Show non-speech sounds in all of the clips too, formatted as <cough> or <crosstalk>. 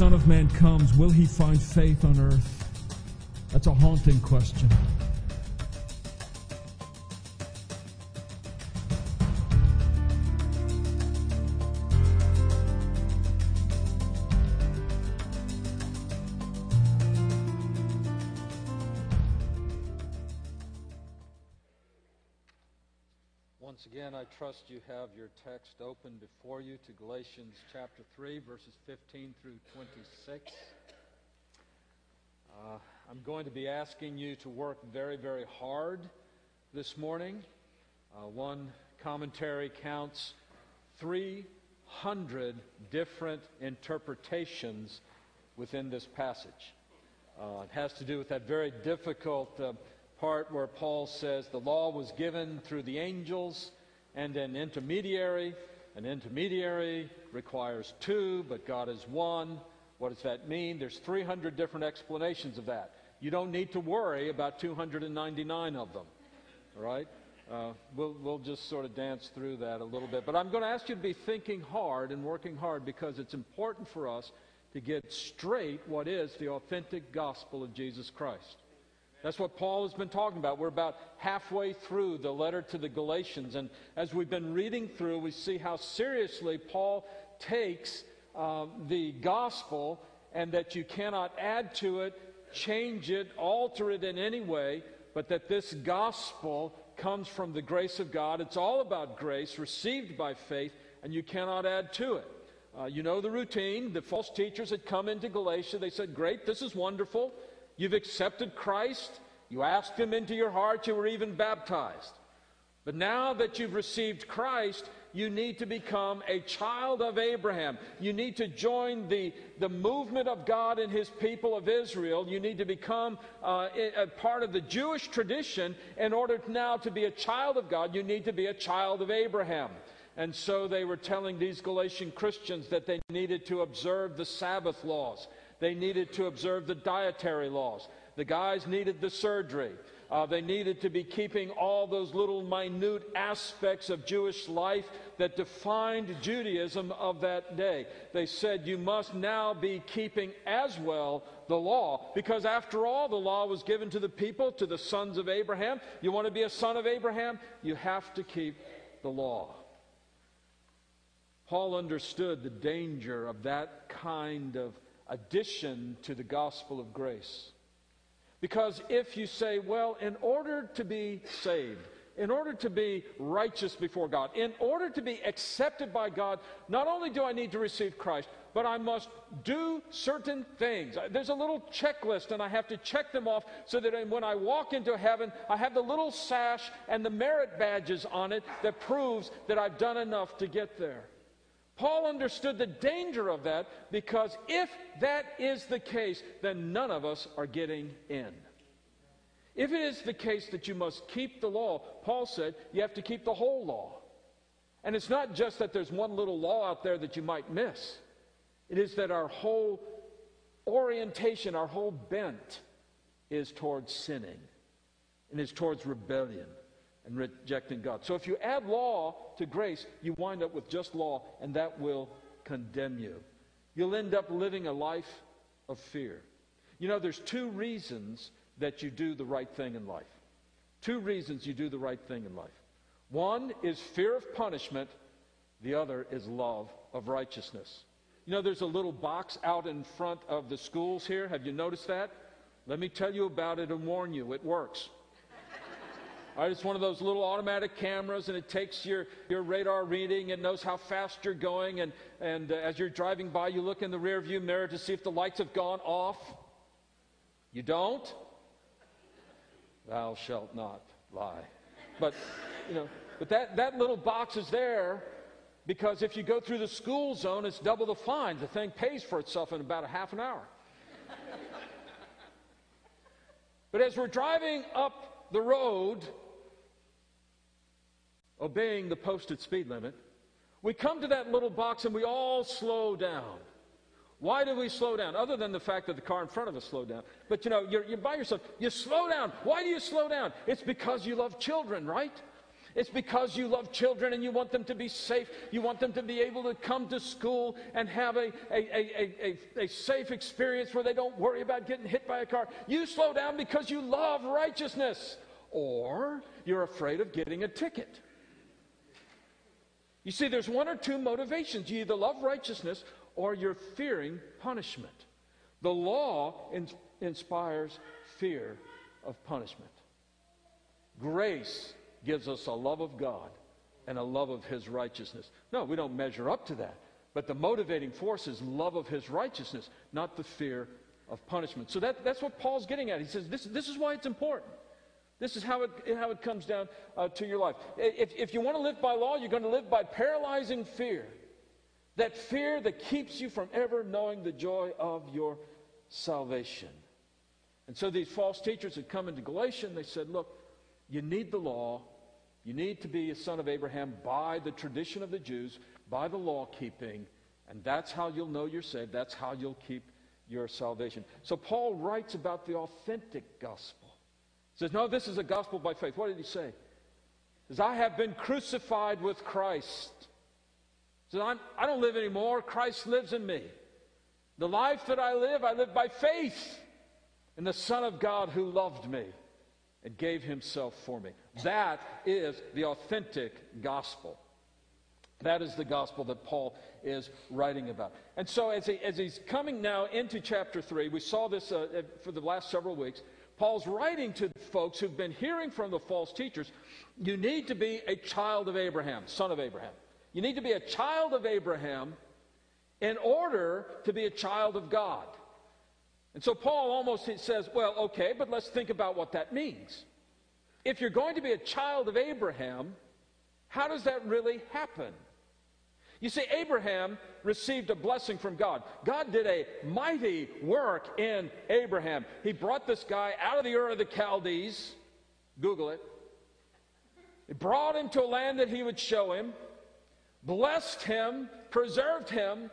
Son of Man comes, will he find faith on earth? That's a haunting question. Trust you have your text open before you to Galatians chapter 3, verses 15 through 26. Uh, I'm going to be asking you to work very, very hard this morning. Uh, one commentary counts 300 different interpretations within this passage. Uh, it has to do with that very difficult uh, part where Paul says the law was given through the angels and an intermediary. An intermediary requires two, but God is one. What does that mean? There's 300 different explanations of that. You don't need to worry about 299 of them. All right? Uh, we'll, we'll just sort of dance through that a little bit. But I'm going to ask you to be thinking hard and working hard because it's important for us to get straight what is the authentic gospel of Jesus Christ. That's what Paul has been talking about. We're about halfway through the letter to the Galatians. And as we've been reading through, we see how seriously Paul takes um, the gospel and that you cannot add to it, change it, alter it in any way, but that this gospel comes from the grace of God. It's all about grace received by faith, and you cannot add to it. Uh, you know the routine. The false teachers had come into Galatia. They said, Great, this is wonderful. You've accepted Christ. You asked Him into your heart. You were even baptized. But now that you've received Christ, you need to become a child of Abraham. You need to join the, the movement of God and His people of Israel. You need to become uh, a part of the Jewish tradition. In order now to be a child of God, you need to be a child of Abraham. And so they were telling these Galatian Christians that they needed to observe the Sabbath laws. They needed to observe the dietary laws. The guys needed the surgery. Uh, they needed to be keeping all those little minute aspects of Jewish life that defined Judaism of that day. They said, You must now be keeping as well the law, because after all, the law was given to the people, to the sons of Abraham. You want to be a son of Abraham? You have to keep the law. Paul understood the danger of that kind of addition to the gospel of grace. Because if you say, well, in order to be saved, in order to be righteous before God, in order to be accepted by God, not only do I need to receive Christ, but I must do certain things. There's a little checklist, and I have to check them off so that when I walk into heaven, I have the little sash and the merit badges on it that proves that I've done enough to get there. Paul understood the danger of that because if that is the case, then none of us are getting in. If it is the case that you must keep the law, Paul said you have to keep the whole law. And it's not just that there's one little law out there that you might miss, it is that our whole orientation, our whole bent is towards sinning and is towards rebellion and rejecting God. So if you add law to grace, you wind up with just law, and that will condemn you. You'll end up living a life of fear. You know, there's two reasons that you do the right thing in life. Two reasons you do the right thing in life. One is fear of punishment, the other is love of righteousness. You know, there's a little box out in front of the schools here. Have you noticed that? Let me tell you about it and warn you, it works. Right, it's one of those little automatic cameras, and it takes your, your radar reading and knows how fast you're going. And, and uh, as you're driving by, you look in the rearview mirror to see if the lights have gone off. You don't? Thou shalt not lie. But, you know, but that, that little box is there because if you go through the school zone, it's double the fine. The thing pays for itself in about a half an hour. but as we're driving up the road, obeying the posted speed limit, we come to that little box and we all slow down. Why do we slow down? Other than the fact that the car in front of us slowed down. But you know, you're, you're by yourself. You slow down. Why do you slow down? It's because you love children, right? It's because you love children and you want them to be safe. You want them to be able to come to school and have a, a, a, a, a, safe experience where they don't worry about getting hit by a car. You slow down because you love righteousness, or you're afraid of getting a ticket. You see, there's one or two motivations. You either love righteousness or you're fearing punishment. The law in, inspires fear of punishment. Grace gives us a love of God and a love of His righteousness. No, we don't measure up to that. But the motivating force is love of His righteousness, not the fear of punishment. So that, that's what Paul's getting at. He says this, this is why it's important. This is how it, how it comes down uh, to your life. If, if you want to live by law, you're going to live by paralyzing fear. That fear that keeps you from ever knowing the joy of your salvation. And so these false teachers had come into Galatian. They said, Look, you need the law. You need to be a son of Abraham by the tradition of the Jews, by the law keeping, and that's how you'll know you're saved. That's how you'll keep your salvation. So Paul writes about the authentic gospel. Says, No, this is a gospel by faith. What did he say? He says, I have been crucified with Christ. He says, I'm, I don't live anymore. Christ lives in me. The life that I live, I live by faith in the Son of God who loved me and gave himself for me. That is the authentic gospel. That is the gospel that Paul is writing about. And so, as, he, as he's coming now into chapter 3, we saw this uh, uh, for the last several weeks. Paul's writing to folks who've been hearing from the false teachers you need to be a child of Abraham, son of Abraham. You need to be a child of Abraham in order to be a child of God. And so Paul almost says, well, okay, but let's think about what that means. If you're going to be a child of Abraham, how does that really happen? You see, Abraham received a blessing from God. God did a mighty work in Abraham. He brought this guy out of the Ur of the Chaldees. Google it. He brought him to a land that he would show him, blessed him, preserved him,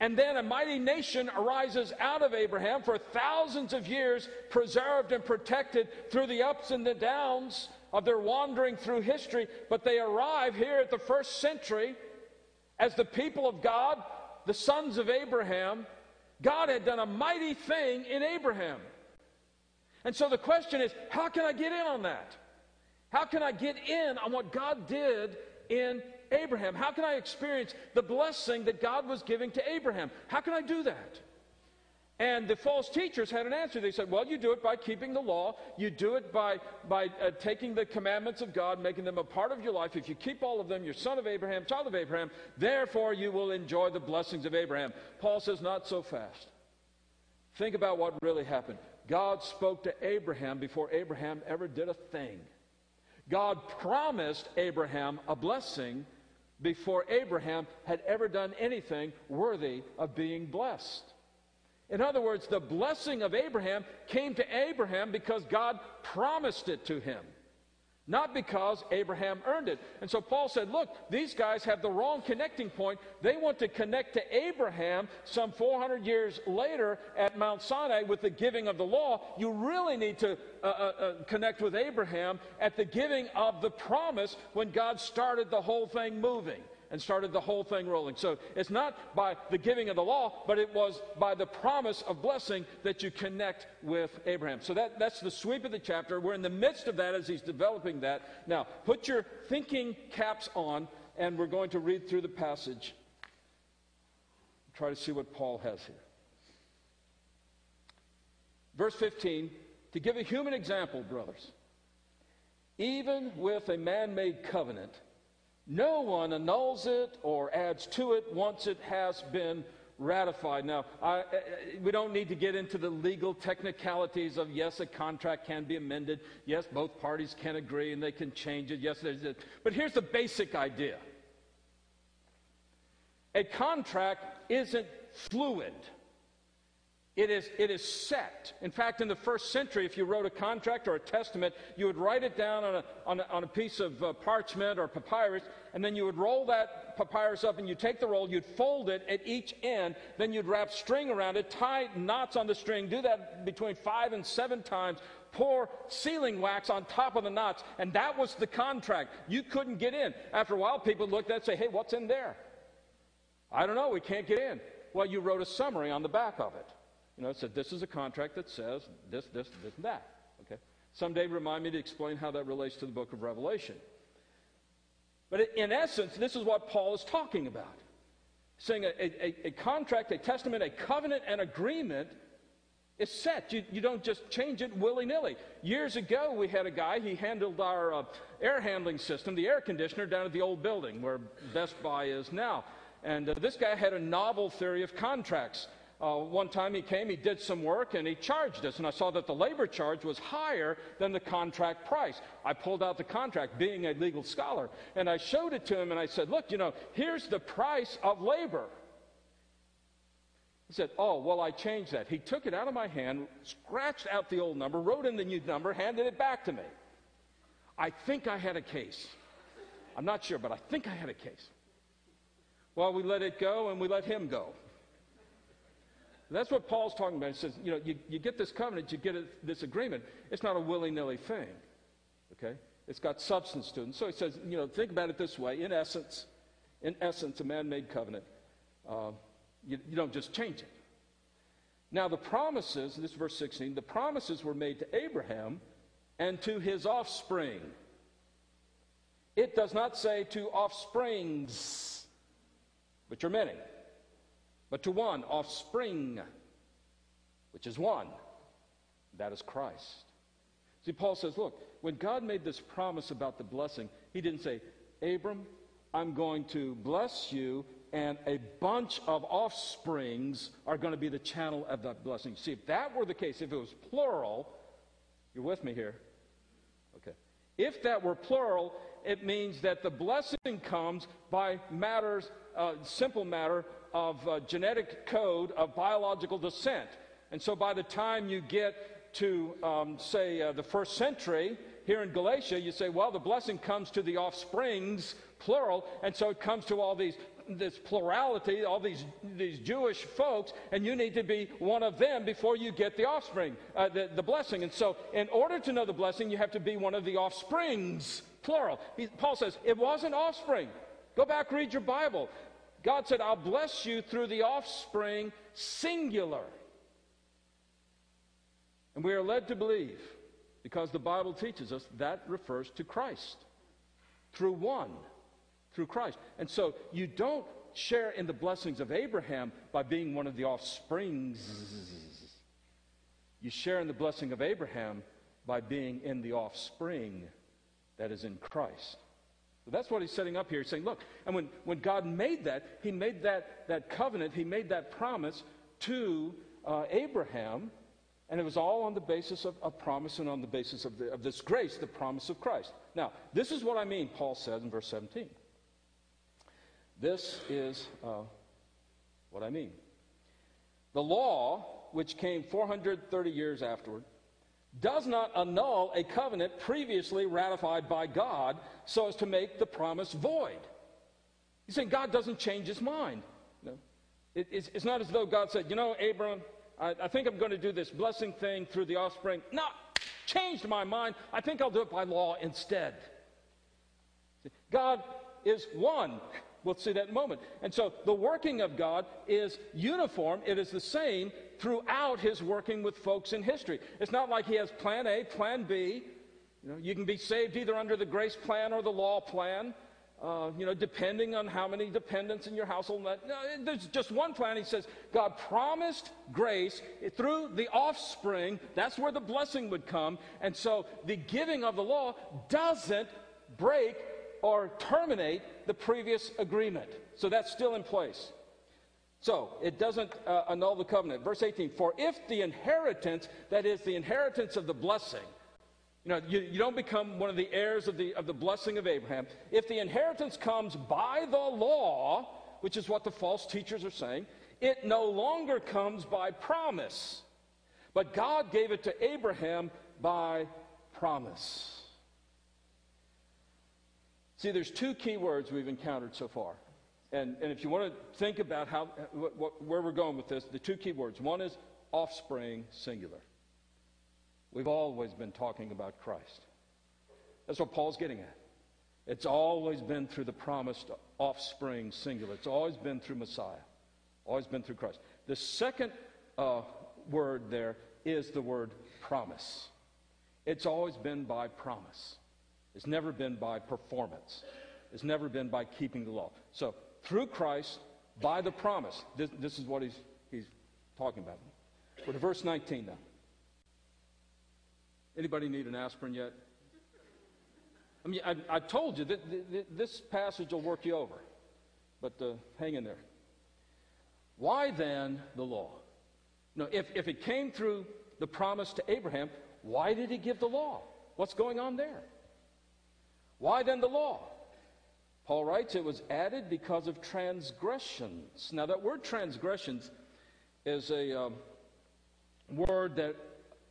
and then a mighty nation arises out of Abraham for thousands of years, preserved and protected through the ups and the downs of their wandering through history. But they arrive here at the first century as the people of God, the sons of Abraham. God had done a mighty thing in Abraham. And so the question is how can I get in on that? How can I get in on what God did in Abraham? How can I experience the blessing that God was giving to Abraham? How can I do that? And the false teachers had an answer. They said, well, you do it by keeping the law. You do it by, by uh, taking the commandments of God, making them a part of your life. If you keep all of them, you're son of Abraham, child of Abraham. Therefore, you will enjoy the blessings of Abraham. Paul says, not so fast. Think about what really happened. God spoke to Abraham before Abraham ever did a thing. God promised Abraham a blessing before Abraham had ever done anything worthy of being blessed. In other words, the blessing of Abraham came to Abraham because God promised it to him not because Abraham earned it. And so Paul said, Look, these guys have the wrong connecting point. They want to connect to Abraham some 400 years later at Mount Sinai with the giving of the law. You really need to uh, uh, uh, connect with Abraham at the giving of the promise when God started the whole thing moving and started the whole thing rolling. So it's not by the giving of the law, but it was by the promise of blessing that you connect with Abraham. So that, that's the sweep of the chapter. We're in the midst of that as he's developing that. Now, put your thinking caps on, and we're going to read through the passage. Try to see what Paul has here. Verse 15 to give a human example, brothers, even with a man made covenant, no one annuls it or adds to it once it has been ratified. Now, I, we don't need to get into the legal technicalities of yes, a contract can be amended. Yes, both parties can agree and they can change it. Yes, there's it. But here's the basic idea a contract isn't fluid, It is, it is set. In fact, in the first century, if you wrote a contract or a testament, you would write it down on a, on a, on a piece of uh, parchment or papyrus, and then you would roll that papyrus up and you'd take the roll, you'd fold it at each end, then you'd wrap string around it, tie knots on the string, do that between five and seven times, pour sealing wax on top of the knots, and that was the contract. You couldn't get in. After a while, people looked at it and say, hey, what's in there? I don't know, we can't get in. Well, you wrote a summary on the back of it. You know, it said this is a contract that says this, this, this, and that. Okay. Someday remind me to explain how that relates to the book of Revelation. But in essence, this is what Paul is talking about. Saying a, a, a contract, a testament, a covenant, an agreement is set. You, you don't just change it willy nilly. Years ago, we had a guy, he handled our uh, air handling system, the air conditioner, down at the old building where Best Buy is now. And uh, this guy had a novel theory of contracts. Uh, one time he came, he did some work, and he charged us. And I saw that the labor charge was higher than the contract price. I pulled out the contract, being a legal scholar, and I showed it to him, and I said, Look, you know, here's the price of labor. He said, Oh, well, I changed that. He took it out of my hand, scratched out the old number, wrote in the new number, handed it back to me. I think I had a case. I'm not sure, but I think I had a case. Well, we let it go and we let him go. That's what Paul's talking about. He says, you know, you, you get this covenant, you get a, this agreement. It's not a willy nilly thing, okay? It's got substance to it. And so he says, you know, think about it this way. In essence, in essence, a man made covenant, uh, you, you don't just change it. Now, the promises, this is verse 16, the promises were made to Abraham and to his offspring. It does not say to offsprings, but are many but to one offspring, which is one. That is Christ. See, Paul says, look, when God made this promise about the blessing, he didn't say, Abram, I'm going to bless you, and a bunch of offsprings are going to be the channel of that blessing. See, if that were the case, if it was plural, you're with me here. Okay. If that were plural, it means that the blessing comes by matters, uh, simple matter of uh, genetic code of biological descent. And so by the time you get to, um, say, uh, the first century here in Galatia, you say, well, the blessing comes to the offsprings, plural, and so it comes to all these this plurality, all these, these Jewish folks, and you need to be one of them before you get the offspring, uh, the, the blessing. And so, in order to know the blessing, you have to be one of the offsprings, plural. He, Paul says, it wasn't offspring. Go back, read your Bible. God said, I'll bless you through the offspring, singular. And we are led to believe, because the Bible teaches us, that refers to Christ. Through one, through Christ. And so you don't share in the blessings of Abraham by being one of the offsprings. You share in the blessing of Abraham by being in the offspring that is in Christ. That's what he's setting up here. He's saying, look, and when, when God made that, he made that, that covenant, he made that promise to uh, Abraham, and it was all on the basis of a promise and on the basis of, the, of this grace, the promise of Christ. Now, this is what I mean, Paul says in verse 17. This is uh, what I mean. The law, which came 430 years afterward, does not annul a covenant previously ratified by God so as to make the promise void. He's saying God doesn't change his mind. No. It, it's, it's, not as though God said, you know, Abram, I, I think I'm going to do this blessing thing through the offspring. No, changed my mind. I think I'll do it by law instead. God is one. We'll see that in a moment. And so the working of God is uniform, it is the same throughout his working with folks in history. It's not like he has plan A, plan B. You, know, you can be saved either under the grace plan or the law plan. Uh, you know, depending on how many dependents in your household. No, there's just one plan. He says God promised grace through the offspring. That's where the blessing would come. And so the giving of the law doesn't break or terminate the previous agreement. So that's still in place. So it doesn't uh, annul the covenant. Verse 18 For if the inheritance, that is the inheritance of the blessing, you know, you, you don't become one of the heirs of the, of the blessing of Abraham. If the inheritance comes by the law, which is what the false teachers are saying, it no longer comes by promise, but God gave it to Abraham by promise. See, there's two key words we've encountered so far. And, and if you want to think about how, where we're going with this, the two key words one is offspring, singular. We've always been talking about Christ. That's what Paul's getting at. It's always been through the promised offspring, singular. It's always been through Messiah, always been through Christ. The second uh, word there is the word promise. It's always been by promise. It's never been by performance. It's never been by keeping the law. So, through Christ, by the promise. This, this is what he's, he's talking about. We're to verse 19 now. Anybody need an aspirin yet? I mean, I, I told you that, this passage will work you over, but uh, hang in there. Why then the law? No, if, if it came through the promise to Abraham, why did he give the law? What's going on there? Why then the law? Paul writes it was added because of transgressions. Now, that word transgressions is a um, word that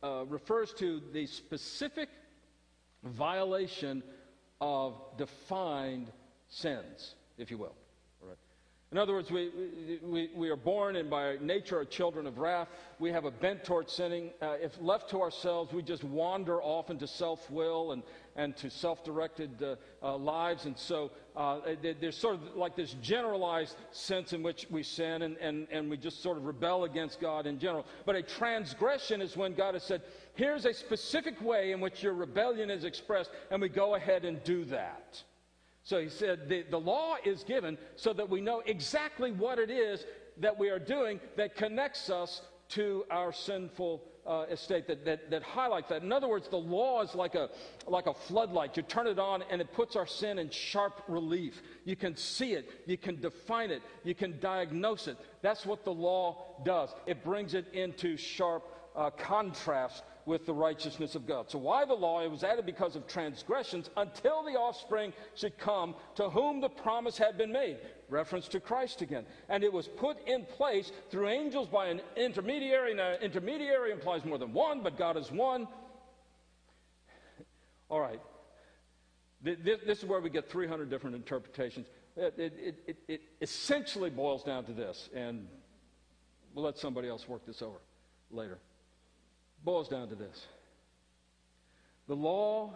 uh, refers to the specific violation of defined sins, if you will. In other words, we, we, we are born and by nature are children of wrath. We have a bent towards sinning. Uh, if left to ourselves, we just wander off into self will and, and to self directed uh, uh, lives. And so uh, there's sort of like this generalized sense in which we sin and, and, and we just sort of rebel against God in general. But a transgression is when God has said, here's a specific way in which your rebellion is expressed, and we go ahead and do that. So he said the, the law is given so that we know exactly what it is that we are doing that connects us to our sinful uh, estate that, that, that highlights that. In other words, the law is like a, like a floodlight. You turn it on and it puts our sin in sharp relief. You can see it, you can define it, you can diagnose it. That's what the law does. It brings it into sharp uh, contrast with the righteousness of God. So, why the law? It was added because of transgressions until the offspring should come to whom the promise had been made. Reference to Christ again. And it was put in place through angels by an intermediary. Now, intermediary implies more than one, but God is one. <laughs> All right. This, is where we get 300 different interpretations. It, it, it, it essentially boils down to this, and we'll let somebody else work this over later boils down to this the law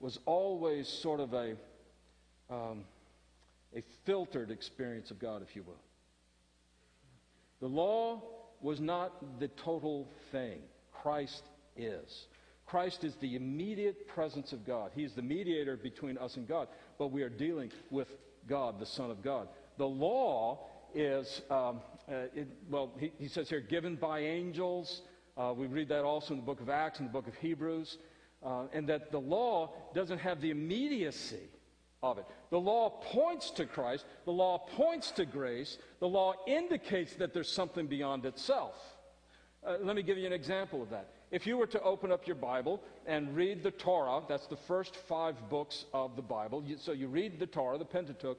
was always sort of a, um, a filtered experience of God, if you will. The law was not the total thing, Christ is. Christ is the immediate presence of God. He is the mediator between us and God, but we are dealing with God, the Son of God. The law is, um, uh, it, well, he, he says here, given by angels, uh, we read that also in the book of Acts and the book of Hebrews. Uh, and that the law doesn't have the immediacy of it. The law points to Christ, the law points to grace, the law indicates that there's something beyond itself. Uh, let me give you an example of that. If you were to open up your Bible and read the Torah, that's the first five books of the Bible. You, so you read the Torah, the Pentateuch,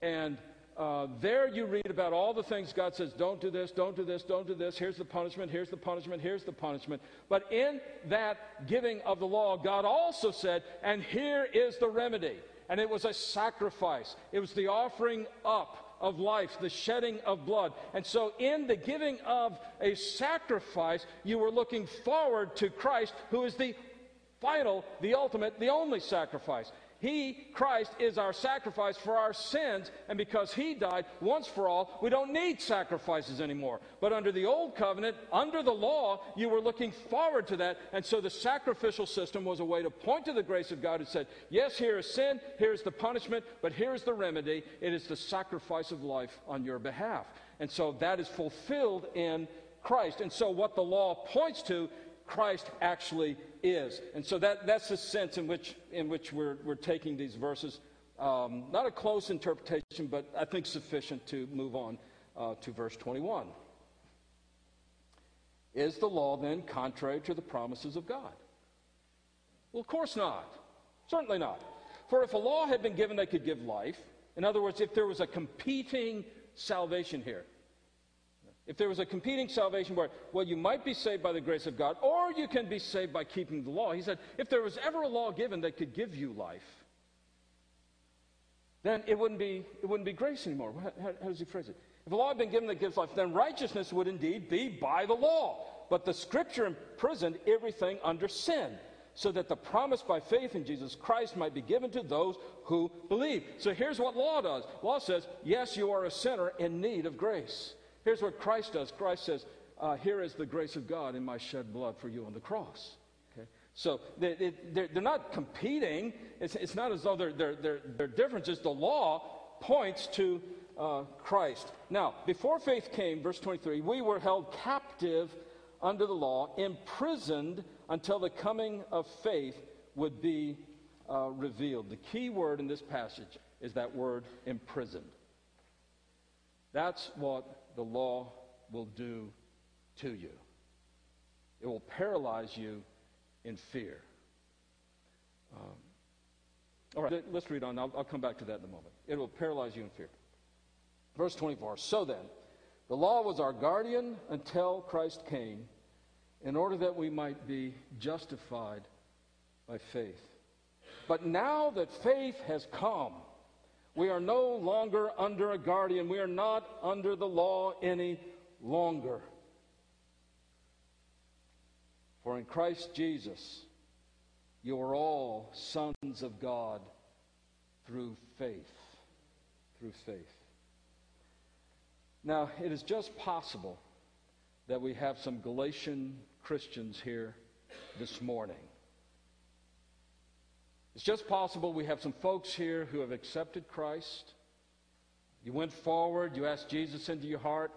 and uh, there you read about all the things God says, don't do this, don't do this, don't do this. Here's the punishment, here's the punishment, here's the punishment. But in that giving of the law, God also said, and here is the remedy. And it was a sacrifice, it was the offering up of life, the shedding of blood. And so, in the giving of a sacrifice, you were looking forward to Christ, who is the final, the ultimate, the only sacrifice. He, Christ, is our sacrifice for our sins, and because He died once for all, we don't need sacrifices anymore. But under the old covenant, under the law, you were looking forward to that, and so the sacrificial system was a way to point to the grace of God and said, Yes, here is sin, here is the punishment, but here is the remedy. It is the sacrifice of life on your behalf. And so that is fulfilled in Christ. And so what the law points to Christ actually is. And so that, that's the sense in which, in which we're, we're taking these verses. Um, not a close interpretation, but I think sufficient to move on uh, to verse 21. Is the law then contrary to the promises of God? Well, of course not. Certainly not. For if a law had been given that could give life, in other words, if there was a competing salvation here, If there was a competing salvation where, well, you might be saved by the grace of God, or you can be saved by keeping the law, he said, if there was ever a law given that could give you life, then it wouldn't be, it wouldn't be grace anymore. How, how does he phrase it? If a law had been given that gives life, then righteousness would indeed be by the law. But the scripture imprisoned everything under sin, so that the promise by faith in Jesus Christ might be given to those who believe. So here's what law does law says, yes, you are a sinner in need of grace. Here's what Christ does Christ says, uh, Here is the grace of God in my shed blood for you on the cross. Okay? So they, they're, they're not competing. It's, it's not as though they're, they're, they're, they're differences. The law points to uh, Christ. Now, before faith came, verse 23, we were held captive under the law, imprisoned until the coming of faith would be uh, revealed. The key word in this passage is that word imprisoned. That's what the law will do to you. It will paralyze you in fear. Um, all right, let's read on. I'll, I'll come back to that in a moment. It will paralyze you in fear. Verse 24 So then, the law was our guardian until Christ came, in order that we might be justified by faith. But now that faith has come, we are no longer under a guardian. We are not under the law any longer. For in Christ Jesus, you are all sons of God through faith. Through faith. Now, it is just possible that we have some Galatian Christians here this morning. It's just possible we have some folks here who have accepted Christ. You went forward, you asked Jesus into your heart,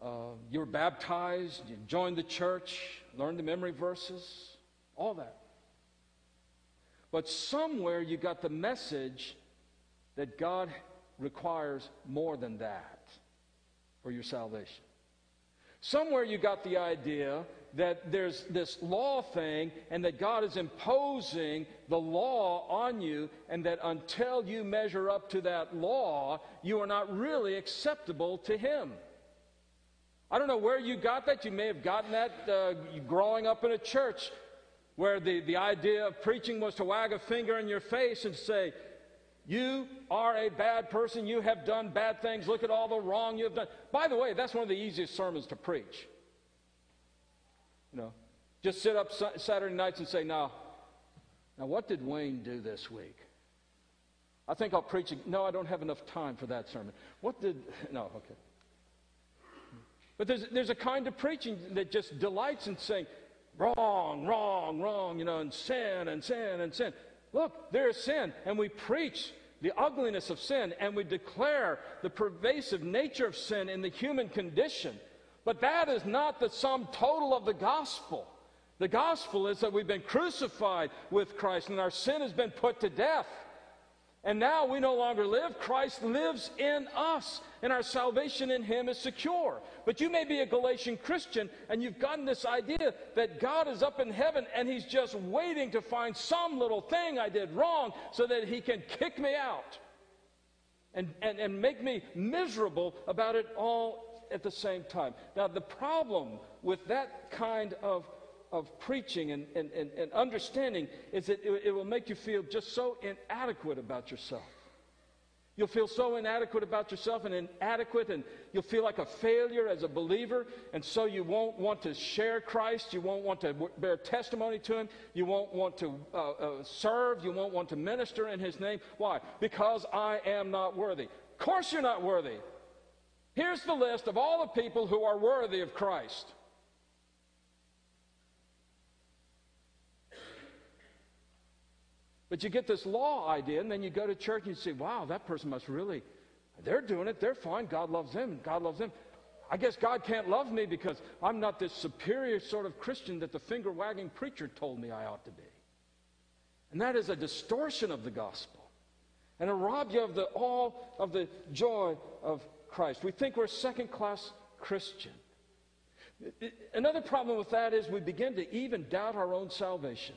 uh, you were baptized, you joined the church, learned the memory verses, all that. But somewhere you got the message that God requires more than that for your salvation. Somewhere you got the idea that there's this law thing and that God is imposing the law on you, and that until you measure up to that law, you are not really acceptable to Him. I don't know where you got that. You may have gotten that uh, growing up in a church where the, the idea of preaching was to wag a finger in your face and say, You are a bad person. You have done bad things. Look at all the wrong you have done. By the way, that's one of the easiest sermons to preach. You know, just sit up Saturday nights and say, now, now what did Wayne do this week? I think I'll preach. No, I don't have enough time for that sermon. What did, no, okay. But there's, there's a kind of preaching that just delights in saying, wrong, wrong, wrong, you know, and sin and sin and sin. Look, there is sin, and we preach the ugliness of sin, and we declare the pervasive nature of sin in the human condition. But that is not the sum total of the gospel. The gospel is that we've been crucified with Christ and our sin has been put to death. And now we no longer live. Christ lives in us, and our salvation in Him is secure. But you may be a Galatian Christian, and you've gotten this idea that God is up in heaven and He's just waiting to find some little thing I did wrong so that He can kick me out and, and, and make me miserable about it all at the same time. Now, the problem with that kind of, of preaching and, and, and, and understanding is that it, it will make you feel just so inadequate about yourself. You'll feel so inadequate about yourself and inadequate, and you'll feel like a failure as a believer, and so you won't want to share Christ. You won't want to bear testimony to Him. You won't want to uh, uh, serve. You won't want to minister in His name. Why? Because I am not worthy. Of course, you're not worthy. Here's the list of all the people who are worthy of Christ. But you get this law idea, and then you go to church and you say, wow, that person must really, they're doing it, they're fine, God loves them, God loves them. I guess God can't love me because I'm not this superior sort of Christian that the finger wagging preacher told me I ought to be. And that is a distortion of the gospel. And it robs you of the all of the joy of Christ. We think we're second class Christian. Another problem with that is we begin to even doubt our own salvation.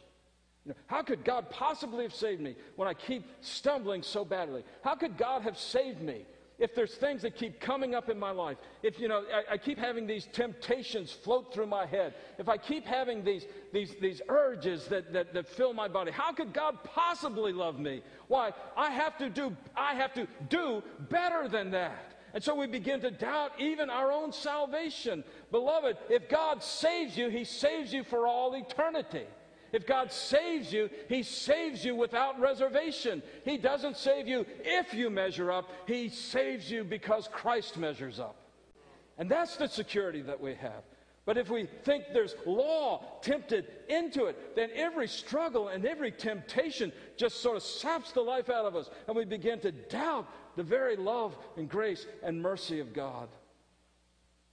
You know, how could God possibly have saved me when I keep stumbling so badly? How could God have saved me if there's things that keep coming up in my life, if you know, I, I, keep having these temptations float through my head, if I keep having these, these, these urges that, that, that fill my body, how could God possibly love me? Why? I have to do, I have to do better than that. And so we begin to doubt even our own salvation. Beloved, if God saves you, He saves you for all eternity. If God saves you, He saves you without reservation. He doesn't save you if you measure up, He saves you because Christ measures up. And that's the security that we have. But if we think there's law tempted into it, then every struggle and every temptation just sort of saps the life out of us, and we begin to doubt the very love and grace and mercy of God.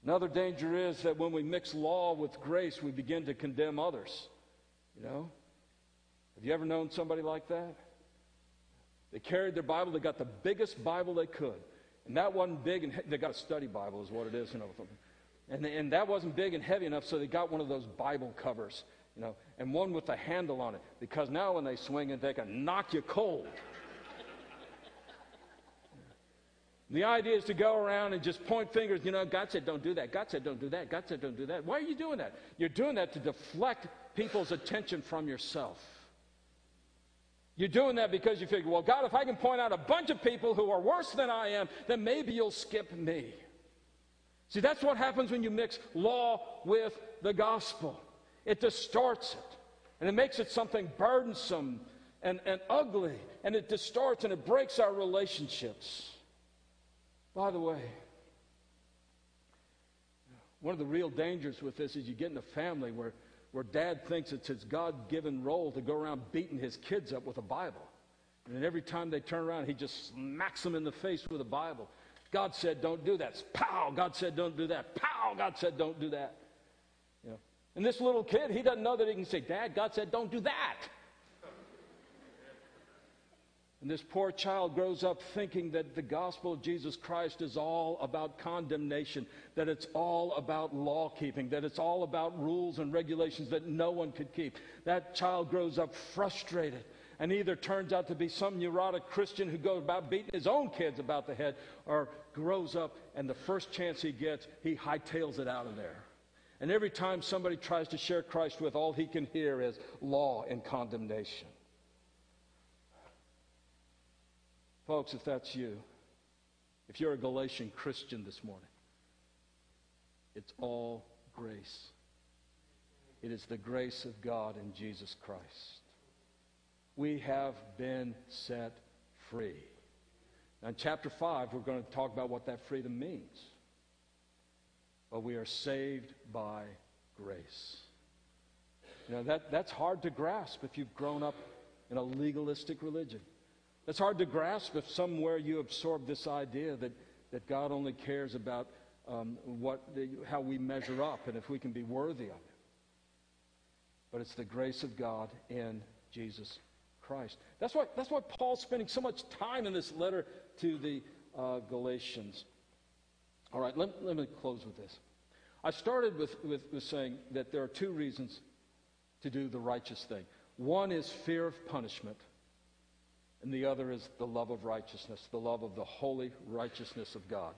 Another danger is that when we mix law with grace, we begin to condemn others. You know? Have you ever known somebody like that? They carried their Bible, they got the biggest Bible they could. And that wasn't big, and they got a study Bible, is what it is, you know. And, and that wasn't big and heavy enough, so they got one of those Bible covers, you know, and one with a handle on it, because now when they swing it, they can knock you cold. The idea is to go around and just point fingers. You know, God said, don't do that. God said, don't do that. God said, don't do that. Why are you doing that? You're doing that to deflect people's attention from yourself. You're doing that because you figure, well, God, if I can point out a bunch of people who are worse than I am, then maybe you'll skip me. See, that's what happens when you mix law with the gospel. It distorts it, and it makes it something burdensome and, and ugly, and it distorts and it breaks our relationships. By the way, one of the real dangers with this is you get in a family where, where dad thinks it's his God given role to go around beating his kids up with a Bible. And every time they turn around, he just smacks them in the face with a Bible. God said, don't do that. Pow! God said, don't do that. Pow! God said, don't do that. You know? And this little kid, he doesn't know that he can say, Dad, God said, don't do that. And this poor child grows up thinking that the gospel of Jesus Christ is all about condemnation, that it's all about law keeping, that it's all about rules and regulations that no one could keep. That child grows up frustrated and either turns out to be some neurotic Christian who goes about beating his own kids about the head or grows up and the first chance he gets, he hightails it out of there. And every time somebody tries to share Christ with, all he can hear is law and condemnation. Folks, if that's you, if you're a Galatian Christian this morning, it's all grace. It is the grace of God in Jesus Christ. We have been set free. Now, in chapter 5, we're going to talk about what that freedom means. But we are saved by grace. You know, that, that's hard to grasp if you've grown up in a legalistic religion. It's hard to grasp if somewhere you absorb this idea that, that God only cares about um, what the, how we measure up and if we can be worthy of it. But it's the grace of God in Jesus Christ. That's why, that's why Paul's spending so much time in this letter to the uh, Galatians. All right, let, let me close with this. I started with, with, with saying that there are two reasons to do the righteous thing. One is fear of punishment and the other is the love of righteousness, the love of the holy righteousness of God.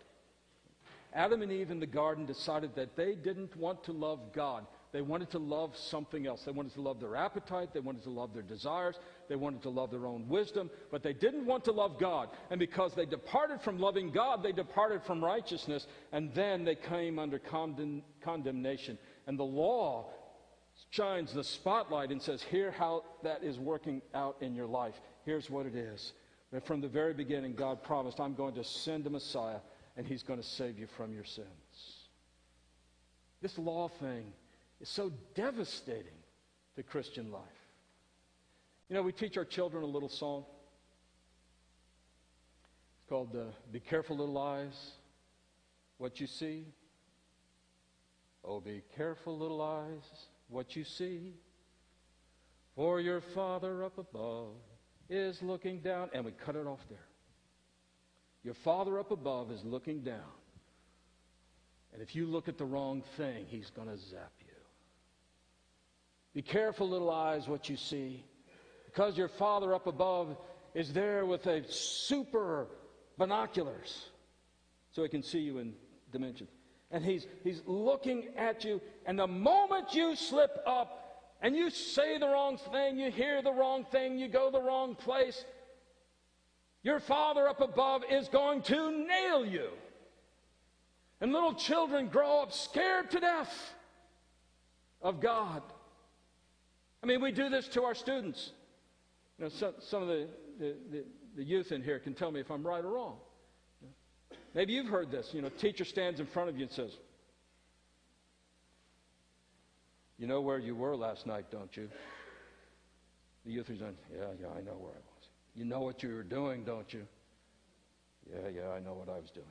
Adam and Eve in the garden decided that they didn't want to love God. They wanted to love something else. They wanted to love their appetite. They wanted to love their desires. They wanted to love their own wisdom. But they didn't want to love God. And because they departed from loving God, they departed from righteousness. And then they came under condemn- condemnation. And the law shines the spotlight and says, Here how that is working out in your life. Here's what it is. But from the very beginning, God promised, I'm going to send a Messiah, and he's going to save you from your sins. This law thing is so devastating to Christian life. You know, we teach our children a little song. It's called uh, Be Careful, Little Eyes, What You See. Oh, be careful, little eyes, what you see. For your Father up above is looking down. And we cut it off there. Your Father up above is looking down. And if you look at the wrong thing, He's going to zap. Be careful, little eyes, what you see. Because your Father up above is there with a super binoculars so he can see you in dimensions. And he's, he's looking at you, and the moment you slip up and you say the wrong thing, you hear the wrong thing, you go the wrong place, your Father up above is going to nail you. And little children grow up scared to death of God. I mean, we do this to our students. You know, some, some of the, the, the, the youth in here can tell me if I'm right or wrong. Maybe you've heard this. You know, teacher stands in front of you and says, You know where you were last night, don't you? The youth is saying, Yeah, yeah, I know where I was. You know what you were doing, don't you? Yeah, yeah, I know what I was doing.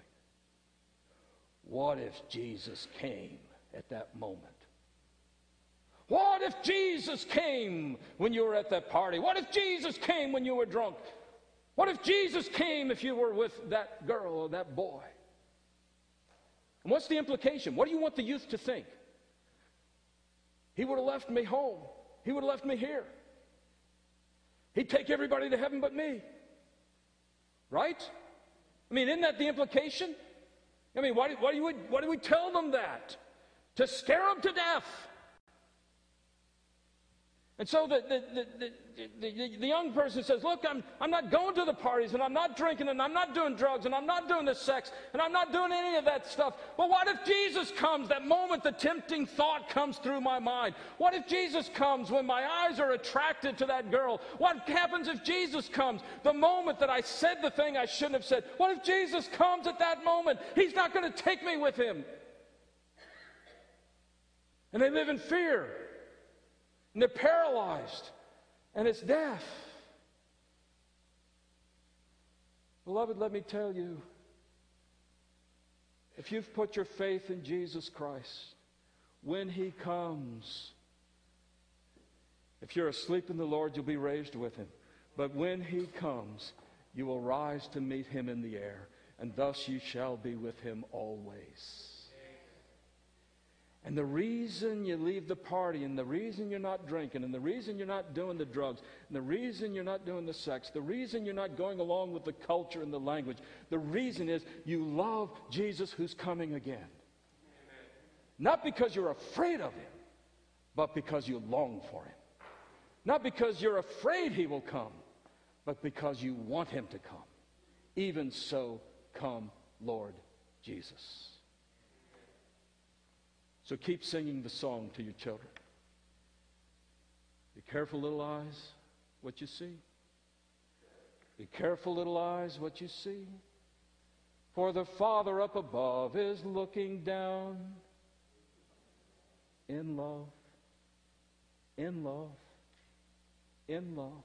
What if Jesus came at that moment? What if Jesus came when you were at that party? What if Jesus came when you were drunk? What if Jesus came if you were with that girl or that boy? And what's the implication? What do you want the youth to think? He would have left me home. He would have left me here. He'd take everybody to heaven but me. Right? I mean, isn't that the implication? I mean, why, why, do, we, why do we tell them that? To scare them to death. And so the, the, the, the, young person says, Look, I'm, I'm not going to the parties, and I'm not drinking, and I'm not doing drugs, and I'm not doing the sex, and I'm not doing any of that stuff. But what if Jesus comes? That moment the tempting thought comes through my mind. What if Jesus comes when my eyes are attracted to that girl? What happens if Jesus comes the moment that I said the thing I shouldn't have said? What if Jesus comes at that moment? He's not going to take me with him. And they live in fear and they're paralyzed, and it's death. Beloved, let me tell you if you've put your faith in Jesus Christ, when He comes, if you're asleep in the Lord, you'll be raised with Him. But when He comes, you will rise to meet Him in the air, and thus you shall be with Him always. And the reason you leave the party, and the reason you're not drinking, and the reason you're not doing the drugs, and the reason you're not doing the sex, the reason you're not going along with the culture and the language, the reason is you love Jesus who's coming again. Amen. Not because you're afraid of him, but because you long for him. Not because you're afraid he will come, but because you want him to come. Even so, come, Lord Jesus. So keep singing the song to your children. Be careful, little eyes, what you see. Be careful, little eyes, what you see. For the Father up above is looking down in love, in love, in love.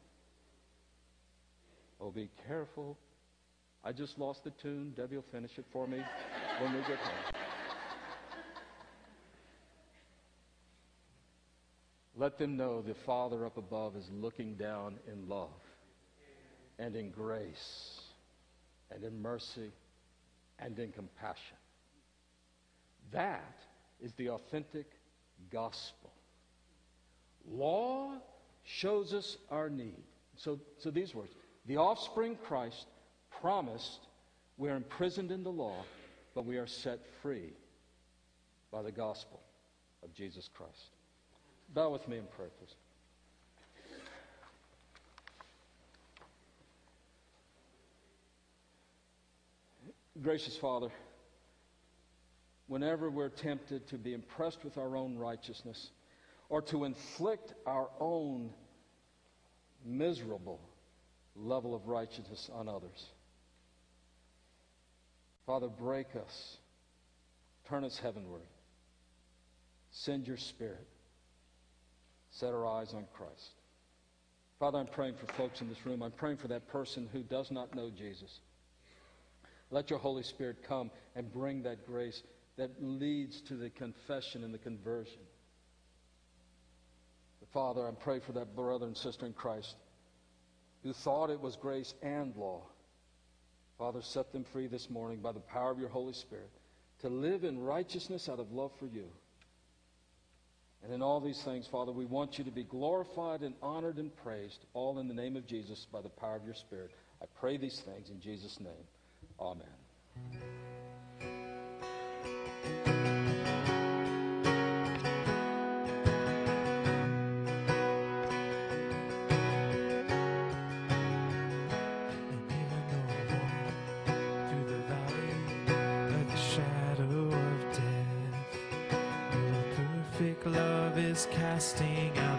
Oh, be careful. I just lost the tune. Debbie will finish it for me when we get home. Let them know the Father up above is looking down in love and in grace and in mercy and in compassion. That is the authentic gospel. Law shows us our need. So, so these words the offspring Christ promised we're imprisoned in the law, but we are set free by the gospel of Jesus Christ. Bow with me in prayer, please. Gracious Father, whenever we're tempted to be impressed with our own righteousness or to inflict our own miserable level of righteousness on others, Father, break us, turn us heavenward, send your Spirit set our eyes on Christ. Father, I'm praying for folks in this room. I'm praying for that person who does not know Jesus. Let your Holy Spirit come and bring that grace that leads to the confession and the conversion. Father, I'm praying for that brother and sister in Christ who thought it was grace and law. Father, set them free this morning by the power of your Holy Spirit to live in righteousness out of love for you. And in all these things, Father, we want you to be glorified and honored and praised, all in the name of Jesus by the power of your Spirit. I pray these things in Jesus' name. Amen. Casting out.